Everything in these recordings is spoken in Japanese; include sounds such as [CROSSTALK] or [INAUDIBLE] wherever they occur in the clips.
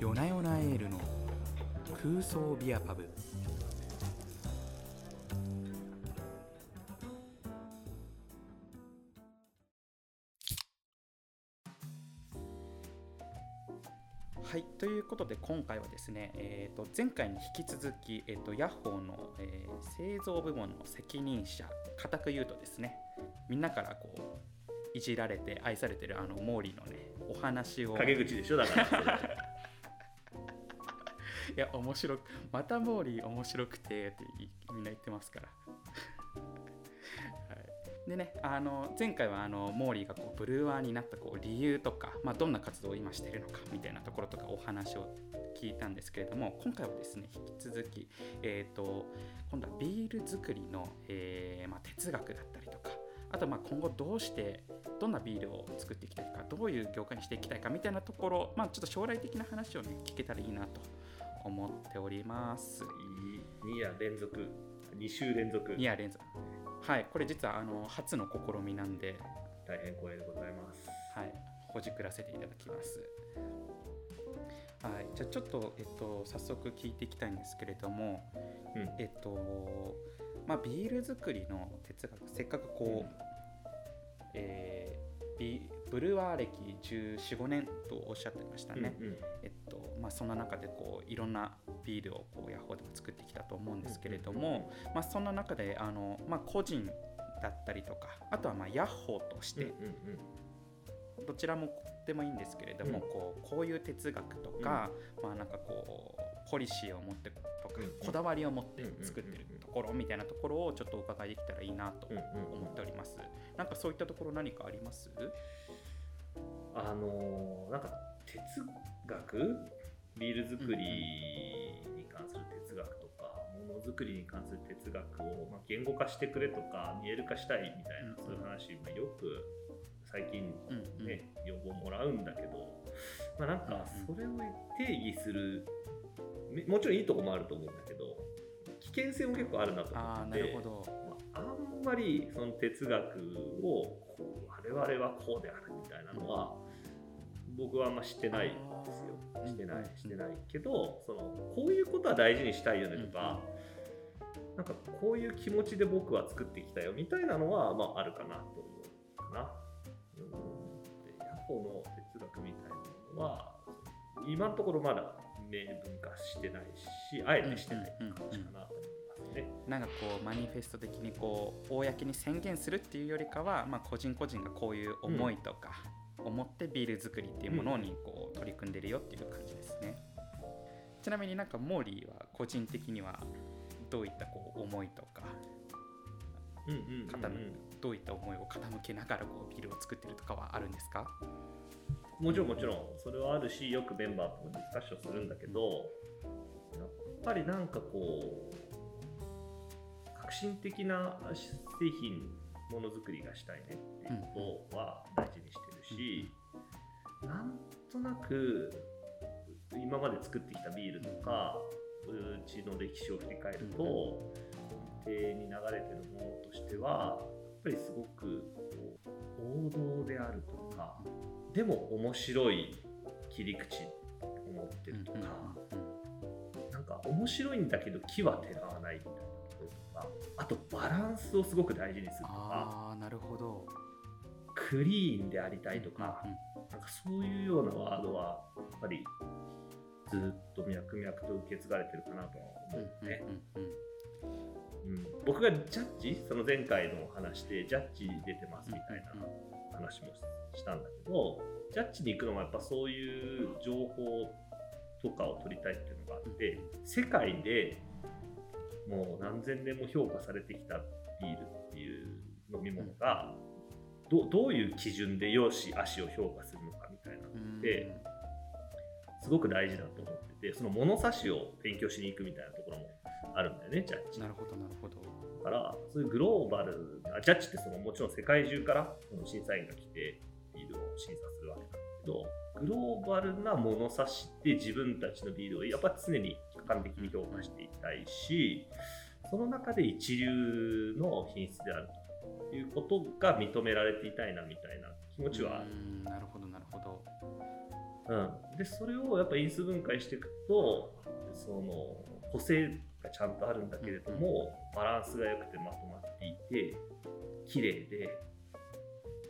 夜な夜なエールの空想ビアパブ。はいということで今回はですね、えー、と前回に引き続き、えー、とヤッホーの、えー製造部門の責任者固く言うとですねみんなからこういじられて愛されてるあのモーリーのねお話を陰口でしょだからいや面白くまたモーリー面白くてってみんな言ってますから。はい、でねあの前回はあのモーリーがこうブルワーになったこう理由とか、まあ、どんな活動を今してるのかみたいなところとかお話を聞いたんですけれども今回はですね引き続き、えー、と今度はビール作りの、えーまあ、哲学だったりとかあとまあ今後どうしてどんなビールを作っていきたいかどういう業界にしていきたいかみたいなところ、まあ、ちょっと将来的な話をね聞けたらいいなと思っております。2夜連続。2週連続。2夜連続。はいこれ実はあの初の試みなんで、大変光栄でございます。はい、ほじくらせていただきます。はい、じゃあちょっと、えっと、早速聞いていきたいんですけれども、うん。えっとまあ、ビール作りの哲学せっかくこう、えービブルワー歴1415年とおっしゃってましたね。うんうん。えっとまあ、そんな中でこういろんなビールをこうヤッホーでも作ってきたと思うんですけれども、まあ、そんな中であの、まあ、個人だったりとかあとはまあヤッホーとしてうんうんどちらもでもいいんですけれども、うん。こうこういう哲学とか、まあ、なんかこうポリシーを持ってとか、うんこだわりを持ってうん作ってるところみたいなところをちょっとお伺いできたらいいなとうんうんうん。思っております。なんかそういったところ何かあります？あのーなんか哲学？ビール作りに関する哲学とかものづくりに関する哲学を、まあ、言語化してくれとか見える化したいみたいな、うん。そういう話、まあ、よく最近うんうん。ね、要望もらうんだけど、まあ、なんかうんそれを定義するめもちろんいいとこもあると思うんだけど危険性も結構あるなとああ思ってなるほど。まあ、あんまりその哲学をこう我々はこうであるみたいなのは僕はあんましてないんですよ。してなうんいしてないけどそのこういうことは大事にしたいよねとか、なんかこういう気持ちで僕は作ってきたよみたいなのは、まあ、あるかなと思うかな。うん、でヤホーの哲学みたいなのは今のところまだ明文化してないしあえてしてない感じかなと思いますね。なんかこうマニフェスト的にこう公に宣言するっていうよりかは、まあ、個人個人がこういう思いとか、思ってビール作りっていうものにこう取り組んでるよっていう感じですね。ちなみになんかモーリーは個人的にはどういったこう思いとかうんうんうんうん。傾どういった思いを傾けながらこうビールを作ってるとかはあるんですか？もちろんもちろんそれはあるしよくメンバーともディスカッションするんだけどやっぱりなんかこう革新的な製品ものづくりがしたいねっていうことは大事にしてるし、なんとなく今まで作ってきたビールとかうちの歴史を振り返ると根底に流れてるものとしてはやっぱりすごく王道であるとかでも面白い切り口を持ってるとか、なんか面白いんだけど木は手がわないみたいなところとかあとバランスをすごく大事にするとかなるほど。クリーンでありたいとか、うん。なんかそういうようなワードはやっぱりずっと脈々と受け継がれてるかなとはうん思うね、うん。うんうん僕がジャッジその前回の話でジャッジ出てますみたいな話もしたんだけどジャッジに行くのはやっぱそういう情報とかを取りたいっていうのがあって世界でもう何千年も評価されてきたビールっていう飲み物がどどういう基準で容姿足を評価するのかみたいなのうんですごく大事だと思っててその物差しを勉強しに行くみたいなところもあるんだよねジャッジなるほどなるほど。だからそういうグローバルなジャッジってそのもちろん世界中から審査員が来てビールを審査するわけなんだけどグローバルな物差しで自分たちのビールをやっぱ常に客観的に評価していきたいしその中で一流の品質であるということが認められていたいなみたいな気持ちはある。うんなるほどなるほど。うん、でそれをやっぱ因数分解していくとその個性がちゃんとあるんだけれども、バランスが良くてまとまっていて綺麗で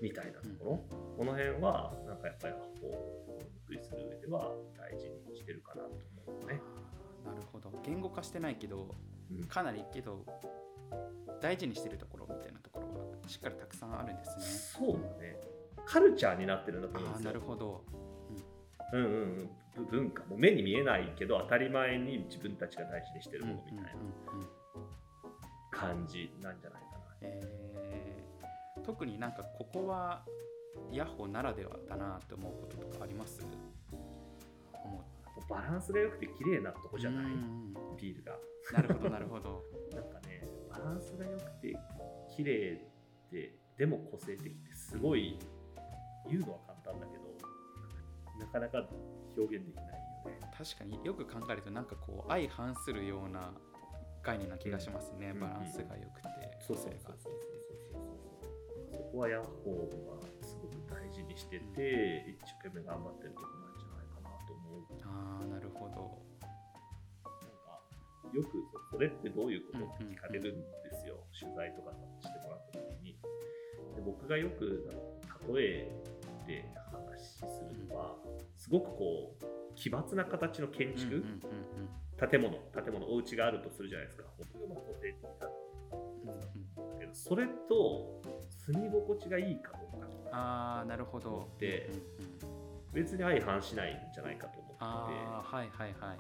みたいなところ、この辺はなんかやっぱりこう作りする上では大事にしてるかなと思うね。なるほど。言語化してないけどうん。かなりけど大事にしてるところみたいなところがしっかりたくさんあるんですね。そうだねカルチャーになってるんだと思うんですよ。なるほど。うんうんうんぶ文化も目に見えないけど当たり前に自分たちが大事にしてるものみたいなうんうんうんうん感じなんじゃないかな。えー特になんかここはヤッホーならではだなって思うこととかあります？思うバランスが良くて綺麗なとこじゃない、うんうんビールが。なるほどなるほど。[LAUGHS] なんかね、バランスが良くて綺麗で、でも個性的ってすごい言うのは簡単だけど、なかなか表現できないよね。確かによく考えるとなんかこう相反するような概念な気がしますね、うんバランスが良くてそうそう個性がそうそうそうそうそこはヤッホーはすごく大事にしてて、一生懸命頑張ってるところああなるほど。なんかよくそそれってどういうことって聞かれるんですよ、取材とかしてもらった時に。で僕がよく例えで話しするのは、すごくこう奇抜な形の建築、建物建物お家があるとするじゃないですか。それがまあ個性的なだけどそれと住み心地がいいかどうかああなるほど。で別に相反しないんじゃないかと思って。はいはいはい。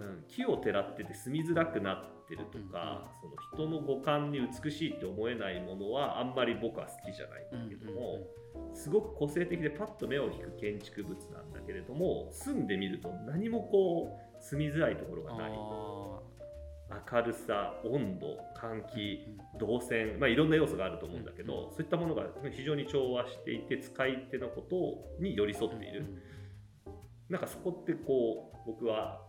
うん、木をてらってて住みづらくなってるとか、その人の五感に美しいって思えないものはあんまり僕は好きじゃないんだけども、すごく個性的でパッと目を引く建築物なんだけれども住んでみると何もこう住みづらいところがない。あ明るさ温度換ー気うん動線、まあ、いろんな要素があると思うんだけど、うんそういったものが非常に調和していて使い手のことに寄り添っている、なんかそこってこう僕は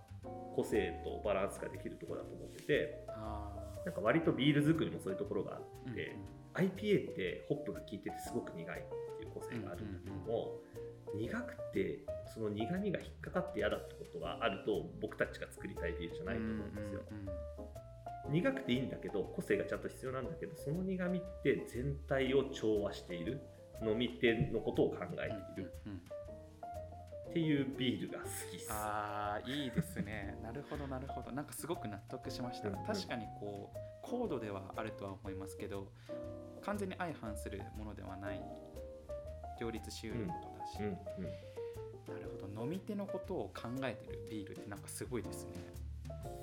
個性とバランスができるところだと思っててあなんか割とビール作りもそういうところがあーって、IPA ってホップが効いててすごく苦いっていう個性があるんだけども、苦くてその苦味が引っかかって嫌だってことがあると僕たちが作りたいビールじゃないと思うんですよ、うんうんうん苦くていいんだけど個性がちゃんと必要なんだけどその苦味って全体を調和している飲み手のことを考えているうんうんっていうビールが好きです。ああいいですね。[LAUGHS] なるほどなるほど。なんかすごく納得しました、うん。うん確かにこう高度ではあるとは思いますけど完全に相反するものではない両立しうることだし、うんうん。なるほど。飲み手のことを考えてるビールってなんかすごいですね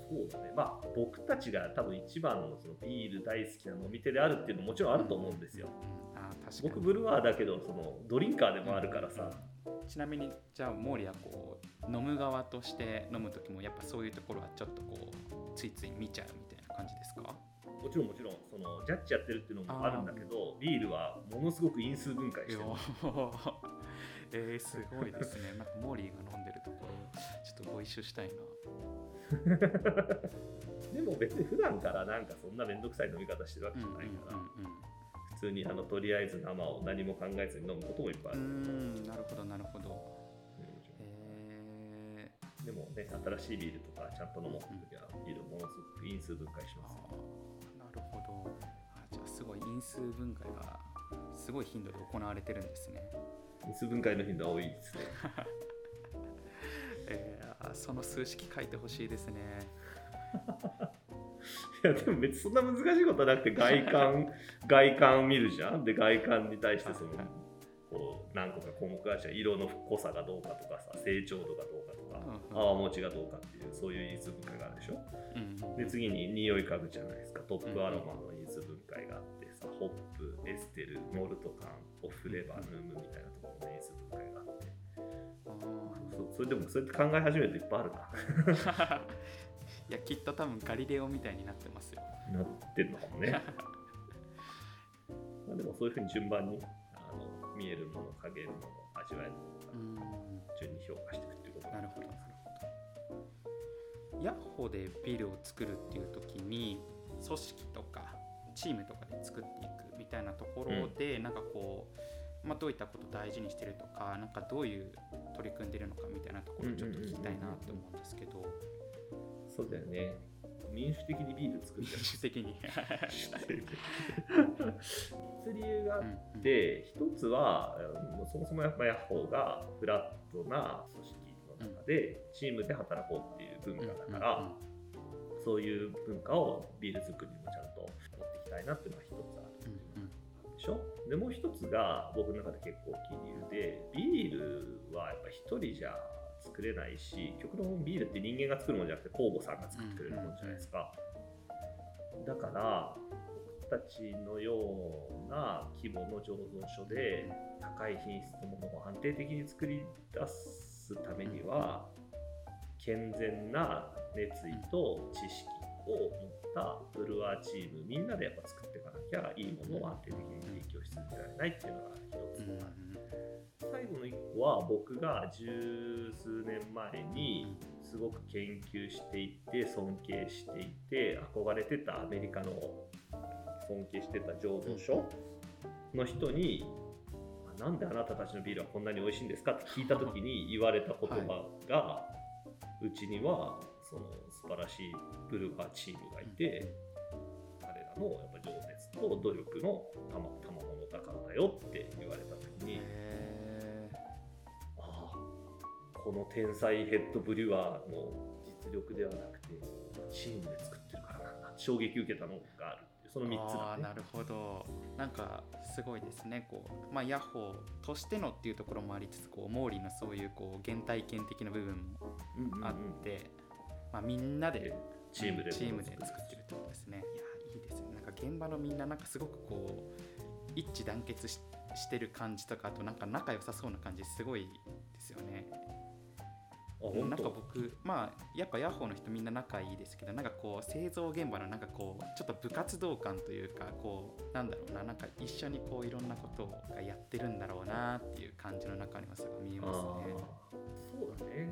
そうだね。まあ僕たちが多分一番のそのビール大好きな飲み手であるっていうのももちろんあると思うんですよ。うん、あー確かに。僕ブルワーだけどそのドリンカーでもあるからさ、ちなみにじゃあモーリーはこう飲む側として飲む時もやっぱそういうところはちょっとこうついつい見ちゃうみたいな感じですか？もちろんもちろん。そのジャッジやってるっていうのもあるんだけどビールはものすごく因数分解してるえー、すごいですね。[LAUGHS] なんかモーリーが飲んでるところ、ちょっとご一緒したいな。[LAUGHS] でも別に普段からなんかそんな面倒くさい飲み方してるわけじゃないから、う普通にあのとりあえず生を何も考えずに飲むこともいっぱいあんる、なるほど、なるほど。でもね新しいビールとかちゃんと飲もうと時はビールをものすごく因数分解しあますよーなるほど。あじゃあ、すごい因数分解がすごい頻度で行われてるんですね。因数分解の頻度は多いですね。[LAUGHS] えー、あその数式書いてほしいですね。[LAUGHS] いやでも別にそんな難しいことはなくて外観 [LAUGHS] 外観見るじゃん？で外観に対してそのこう何個か項目があるじゃん。色の濃さがどうかとかさ成長度がどうかとかうんうん。泡持ちがどうかっていうそういう因数分解があるでしょ？うんうん。で次に匂い嗅ぐじゃないですか。トップアロマの因数分解があっホップエステルモルト感オフレバヌームみたいなところの因数分解があってあそそれでもそうやって考え始めるといっぱいあるー [LAUGHS] いや、きっと多分ガリレオみたいになってますよ。ななってるのかもね [LAUGHS] まあでもそういうふうに順番にあの見えるもの嗅げるもの味わえるものうん。が順に評価していくっていうことなるほど、なるほど。ヤッホーでビルを作るっていう時に組織とかチームとかで作っていくみたいなところで、なんかこうまあ、どういったことを大事にしてるとかなんかどういう取り組んでるのかみたいなところをちょっと聞きたいなって思うんですけど、そうだよね。民主的にビール作って民主的に。つ [LAUGHS] 理由があって、一つはそもそもやっぱヤッホーがフラットな組織の中でチームで働こうっていう文化だから、そういう文化をビール作りにもちゃんと持っていきたいなっていうのが一つあるうんうん。でしょでもう一つが僕の中で結構大きい理由でビールはやっぱ一人じゃ作れないし極論ビールって人間が作るものじゃなくて酵母さんが作ってくれるものじゃないですか、だから僕たちのような規模の醸造所で高い品質のものを安定的に作り出すためには健全な熱意と知識を持ったブルワーチームみんなでやっぱ作っていかなきゃいいものを安定的に提供し続けられないっていうのが一つうん最後の一個は僕が十数年前にすごく研究していて尊敬していて憧れてたアメリカの尊敬してた醸造所の人に「なんであなたたちのビールはこんなに美味しいんですか?」って聞いた時に言われた言葉が、うちにはその素晴らしいブルガーチームがいて、彼らのやっぱ情熱と努力のたまたまものだからだよって言われた時に。へああこの天才ヘッドブリュワーの実力ではなくてチームで作ってるからなんだ衝撃受けたのがあるそのー3つだね。なるほど。なんかすごいですねこう、まあ、ヤッホーとしてのっていうところもありつつこうモーリーのそういうこう原体験的な部分もうんうんうん。あって、まあ、みんなでチームで。チームで作ってるってことですね。いやいいですね。なんか現場のみんななんかすごくこう一致団結ししてる感じとかあとなんか仲良さそうな感じすごいですよねなんか当僕まあやっぱヤッホーの人みんな仲いいですけどなんかこう製造現場のなんかこうちょっと部活動感というかこうなんだろうななんか一緒にこういろんなことをやってるんだろうなっていう感じの中にもすごい見えあますね。ー。そうだね。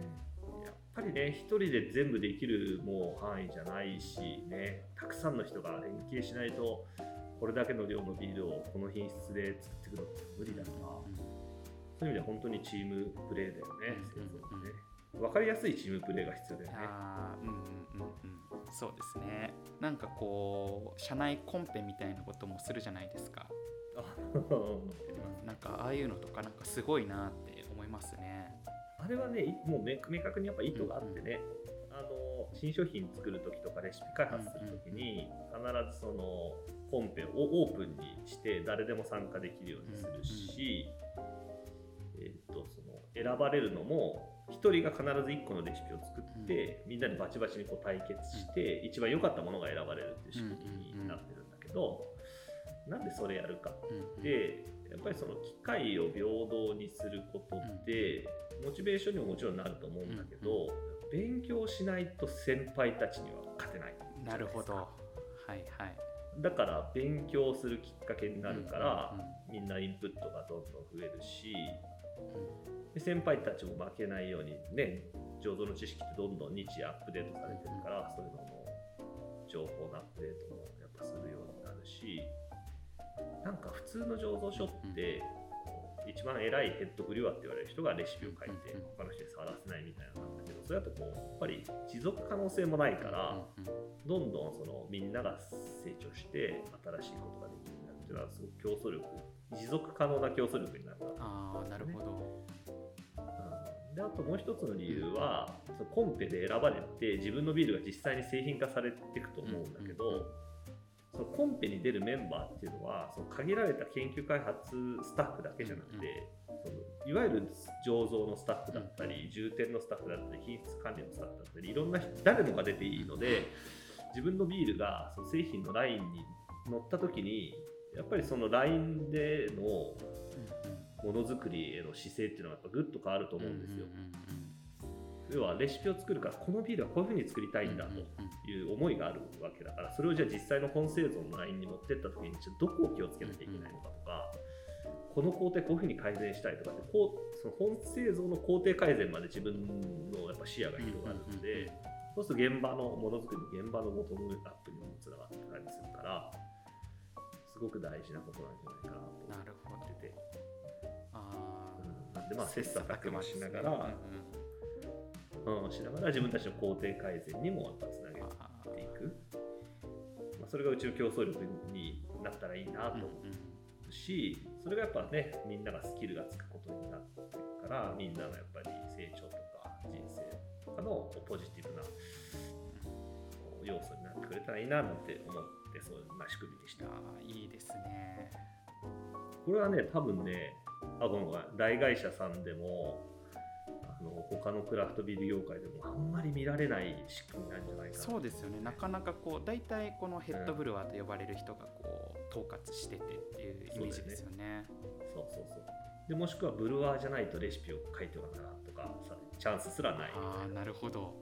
やっぱりね一人で全部できるもう範囲じゃないしねたくさんの人が連携しないとこれだけの量のビールをこの品質で作っていくのって無理だから、そういう意味では本当にチームプレーだよね、うん製造ってね。分かりやすいチームプレーが必要だよね。あーうんうんうんうん。そうですね。なんかこう社内コンペみたいなこともするじゃないですか。あ [LAUGHS] なんかああいうのとかなんかすごいなって思いますね。あれはね、いもうね明確にやっぱ意図があってね、あの新商品作るときとかレシピ開発するときに、必ずそのコンペをオープンにして誰でも参加できるようにするし、えー、とその選ばれるのも1人が必ず1個のレシピを作って、みんなでバチバチにこう対決して、一番良かったものが選ばれるっていう仕組みになってるんだけど、なんでそれやるかうんうん。でやっぱりその機会を平等にすることって、モチベーションにももちろんなると思うんだけど、勉強しないと先輩たちには勝てない。なるほど。はいはい。だから勉強するきっかけになるから、みんなインプットがどんどん増えるしうんで先輩たちも負けないようにね醸造の知識ってどんどん日夜アップデートされてるから、そういうのも情報のアップデートもやっぱするようになるしなんか普通の醸造所って、一番偉いヘッドブリュワーって言われる人がレシピを書いて他の人に触らせないみたいなのなんだけどそれだとこうやっぱり持続可能性もないから、どんどんそのみんなが成長して新しいことができるようになるっていうのはすごく競争力持続可能な競争力になるなああなるほど、うん。であともう一つの理由はそのコンペで選ばれて自分のビールが実際に製品化されていくと思うんだけど、うんうんそのコンペに出るメンバーっていうのはその限られた研究開発スタッフだけじゃなくて、そのいわゆる醸造のスタッフだったり、重点のスタッフだったり品質管理のスタッフだったりいろんな人誰もが出ていいので自分のビールがその製品のラインに乗った時にやっぱりそのラインでのものづくりへの姿勢っていうのがやっぱぐっと変わると思うんですよ。要はレシピを作るからこのビールはこういうふうに作りたいんだという思いがあるわけだからそれをじゃあ実際の本製造のラインに持ってった時にじゃあどこを気をつけなきゃいけないのかとか、この工程こういうふうに改善したいとかってこうその本製造の工程改善まで自分のやっぱ視野が広がるので、そうすると現場のものづくり現場のボトムアップにもつながってたりするからすごく大事なことなんじゃないかなと。思ってて。あうん。なんでまあ切磋琢磨しながら、うんうん。うん、しながら自分たちの工程改善にもやっぱつなげていく、まあ、それがうちの競争力になったらいいなと思うんうんうし、それがやっぱねみんながスキルがつくことになってるからみんながやっぱり成長とか人生とかのポジティブな要素になってくれたらいいななんて思ってそういうまあ仕組みにした。いいですね。これはね多分ねあごめん大会社さんでもあの他のクラフトビール業界でもあんまり見られない仕組みなんじゃないかな。そうですよね。なかなかこう大体このヘッドブルワーと呼ばれる人がこう統括しててっていうイメージですよね。そうそうそう。でもしくはブルワーじゃないとレシピを書いておかなとかさチャンスすらない。ああなるほど。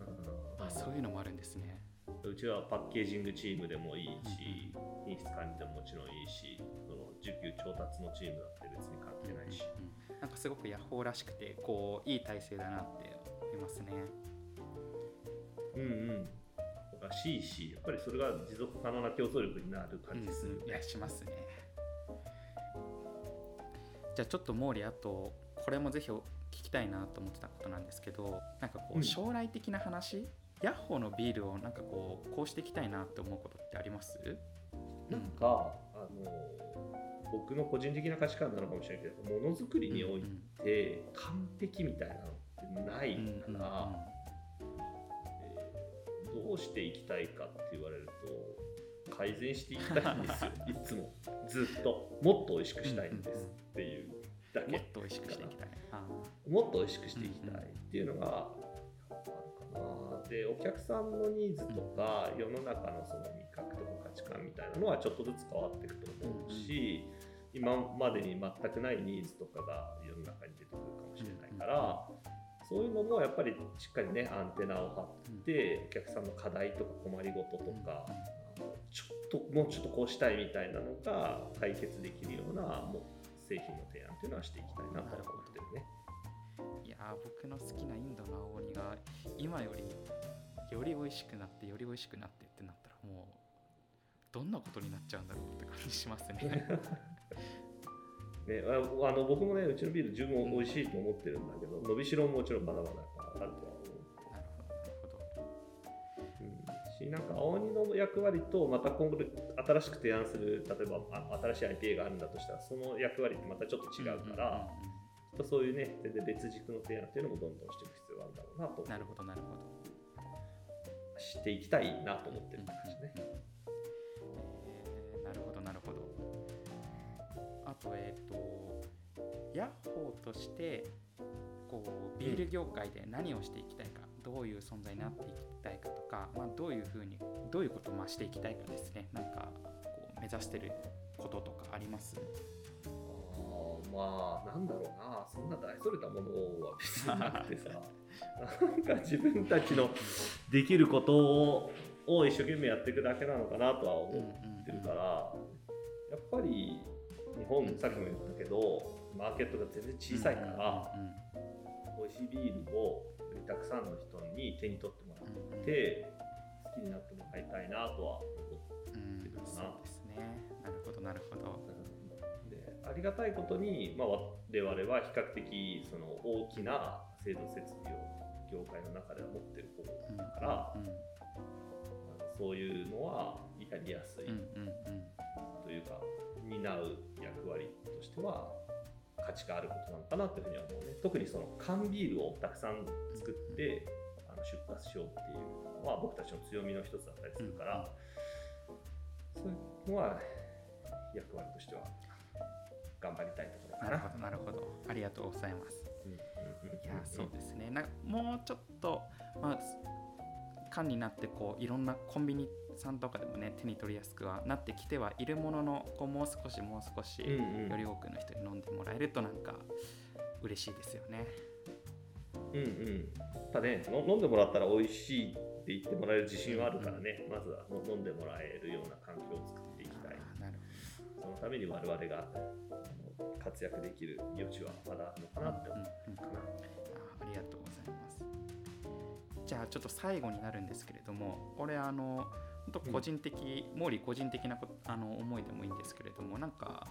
うん。あそういうのもあるんですねうちはパッケージングチームでもいいし品質管理でももちろんいいしその受給調達のチームだって別に関係ないし、うんうんなんかすごくヤッホーらしくてこういい体制だなって思いますね。うんうん。らしいしやっぱりそれが持続可能な競争力になる感じするうんいやしますね。じゃあちょっと毛利あとこれもぜひ聞きたいなと思ってたことなんですけどなんかこううん。将来的な話、ヤッホーのビールをなんかこうこうしていきたいなって思うことってあります？なんかあの僕の個人的な価値観なのかもしれないけどものづくりにおいて完璧みたいなのってないうんうんうん。から、えーどうしていきたいかって言われると改善していきたいんですよ。[LAUGHS] いつも。ずっと。もっと美味しくしたいんですっていうだけ。もっと美味しくしていきたい。あもっと美味しくしていきたいっていうのがあるかなでお客さんのニーズとか世の中のその味覚とか価値観みたいなのはちょっとずつ変わっていくと思うし、今までに全くないニーズとかが世の中に出てくるかもしれないから、そういうのもやっぱりしっかりねアンテナを張ってお客さんの課題とか困りごととか、ちょっともうちょっとこうしたいみたいなのが解決できるようなもう製品の提案っていうのはしていきたいなとは思ってるね。いやー僕の好きなインドの青鬼が今よりより美味しくなってより美味しくなってってなったらもうどんなことになっちゃうんだろうって感じしますね。[LAUGHS] ね、ああの僕もねうちのビール十分美味しいと思ってるんだけど、伸びしろももちろんまだまだあるとは思う。なるほどなるほどうん。しなんか青鬼の役割とまた今後で新しく提案する例えばあ新しい IPA があるんだとしたらその役割ってまたちょっと違うから、んんんきっとそういうね全然別軸の提案っていうのもどんどんしていく必要があるんだろうなと。うんなるほどなるほど。していきたいなと思ってる感じね。えーなるほどなるほど。あとえっ、とヤッホーとしてこうビール業界で何をしていきたいか、どういう存在になっていきたいかとか、まあ、どういうふうにどういうことをまあしていきたいかですね。なんかこう目指してることとかあります？まあなんだろうな。そんな大それたものは別になくてさ。なんか自分たちのできることをを一生懸命やっていくだけなのかなとは思ってるから、やっぱり日本さっきも言ったけどマーケットが全然小さいから、美味しいビールをたくさんの人に手に取ってもらって好きになってもらいたいなとは思ってるかな。そうですね。なるほどなるほどでありがたいことに、まあ、我々は比較的その大きな制度設備を業界の中では持ってる方だから、うんあのそういうのはやりやすいうんうんうん。というか、担う役割としては価値があることなのかなというふうには思うね。特にその缶ビールをたくさん作って、あの出荷しようっていうのは僕たちの強みの一つだったりするから、そういうのは役割としては頑張りたいところかな。なるほどなるほど。ありがとうございます。うんうんうんいやそうですね。なんかもうちょっとまあ缶になってこういろんなコンビニさんとかでもね手に取りやすくはなってきてはいるもののこうもう少しもう少しうんうん。より多くの人に飲んでもらえるとなんか嬉しいですよね。うんうん、ただねの飲んでもらったら美味しいって言ってもらえる自信はあるからね、まずはの飲んでもらえるような環境を作っために我々が活躍できる余地はまだあるのかなって思う。んうんうかな、あありがとうございます。じゃあちょっと最後になるんですけれども俺あの本当個人的、毛利個人的なこあの思いでもいいんですけれどもなんか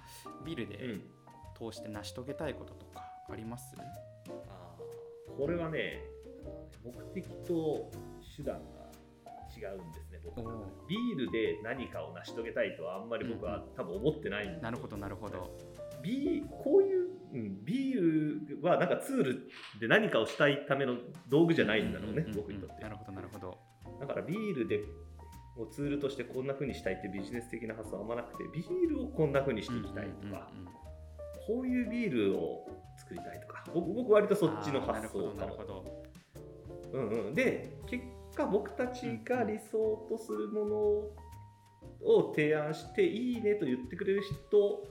ビールでうん。通して成し遂げたいこととかあります？あーこれはね目的と手段が違うんですねビールで何かを成し遂げたいとはあんまり僕はうん多分思ってないんでなるほどなるほど。ビーこういう、うん、ビールはなんかツールで何かをしたいための道具じゃないんだろうね、僕にとって。なるほどなるほど。だからビールでをツールとしてこんな風にしたいってビジネス的な発想はあんまなくてビールをこんな風にしていきたいとか、こういうビールを作りたいとか僕僕割とそっちのあーなるほど発想かもなるほど。うんうん、で結果僕たちが理想とするものを提案していいねと言ってくれる人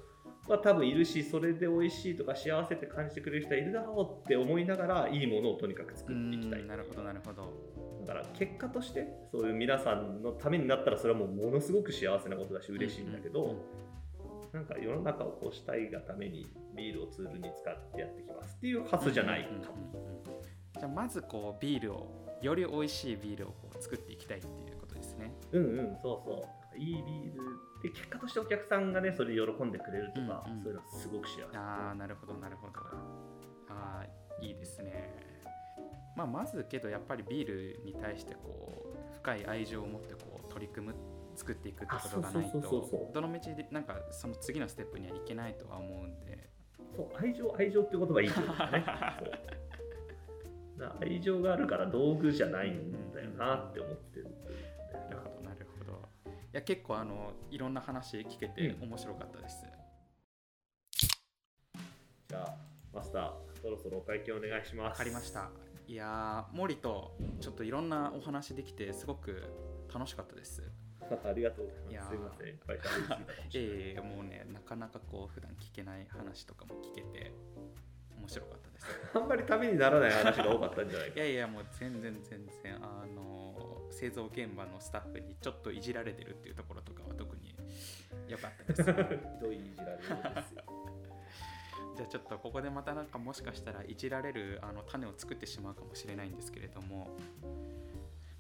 は多分いるしそれで美味しいとか幸せって感じてくれる人はいるだろうって思いながらいいものをとにかく作っていきたい。うんなるほどなるほど。だから結果としてそういう皆さんのためになったらそれはもうものすごく幸せなことだし嬉しいんだけど、うんうんうんなんか世の中をこうしたいがためにビールをツールに使ってやってきますっていう発想じゃないかも。うんうんうんうん。じゃあまずこうビールをより美味しいビールを作っていきたいっていうことですね。うんうん、そうそう。いいビール。で結果としてお客さんがね、それで喜んでくれるとか、うんうん。そういうのはすごく幸せ。ああなるほどなるほど。ああいいですね。まあまずけどやっぱりビールに対してこう深い愛情を持ってこう取り組む作っていくってことがないとどの道でなんかその次のステップにはいけないとは思うんで。そう、愛情、愛情って言葉いいですよね。[LAUGHS] 愛情があるから道具じゃないんだよなって思ってるんだなるよほどなるほどいや結構あのいろんな話聞けてうん面白かったです、じゃあ、マスター、そろそろお会計お願いします。わかりましたいやー森とちょっといろんなお話できてすごく楽しかったですありがとうございます。すいません。いっぱい喋りすぎたかもしれない。ええもうねなかなかこう普段聞けない話とかも聞けて面白かったです [LAUGHS] あんまりためにならない話が多かったんじゃないか。いやいやもう全然全然あの製造現場のスタッフにちょっといじられてるっていうところとかは特に良かったです [LAUGHS] ひどいいじられるんですよ。じゃあちょっとここでまたなんかもしかしたらいじられるあの種を作ってしまうかもしれないんですけれども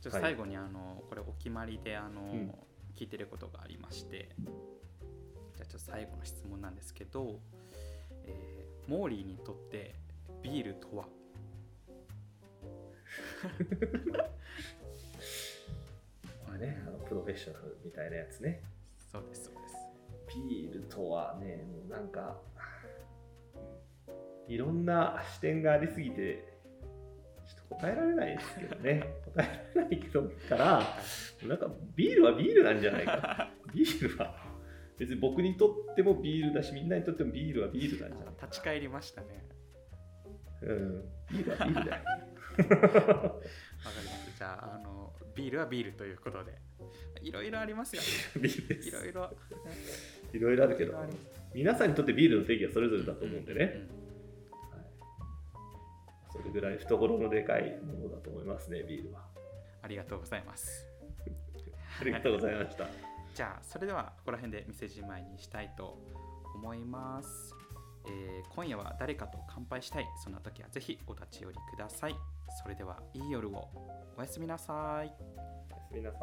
ちょっと最後にあの、これお決まりであの、ん聞いてることがありましてじゃあちょっと最後の質問なんですけど、えーモーリーにとってビールとは？[LAUGHS] まあね、あのプロフェッショナルみたいなやつね。そうですそうですビールとはね、もうなんか、いろんな視点がありすぎて、ちょっと答えられないですけどね。[LAUGHS] 答えられないけど、から、なんかビールはビールなんじゃないか。ビールは、別に僕にとってもビールだし、みんなにとってもビールはビールなんじゃない？か。立ち返りましたねうん、ビールはビールだよ。わかりますじゃああのビールはビールということでいろいろありますよ [LAUGHS] ビールです。いろいろいろいろあるけど皆さんにとってビールの定義はそれぞれだと思うんでね。うんはいそれぐらい懐のでかいものだと思いますね、ビールは。ありがとうございます [LAUGHS] ありがとうございました。じゃあそれではここら辺で店じまいにしたいと思います、えー今夜は誰かと乾杯したいそんな時はぜひお立ち寄りください。それではいい夜を。おやすみなさい。おやすみなさ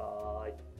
い。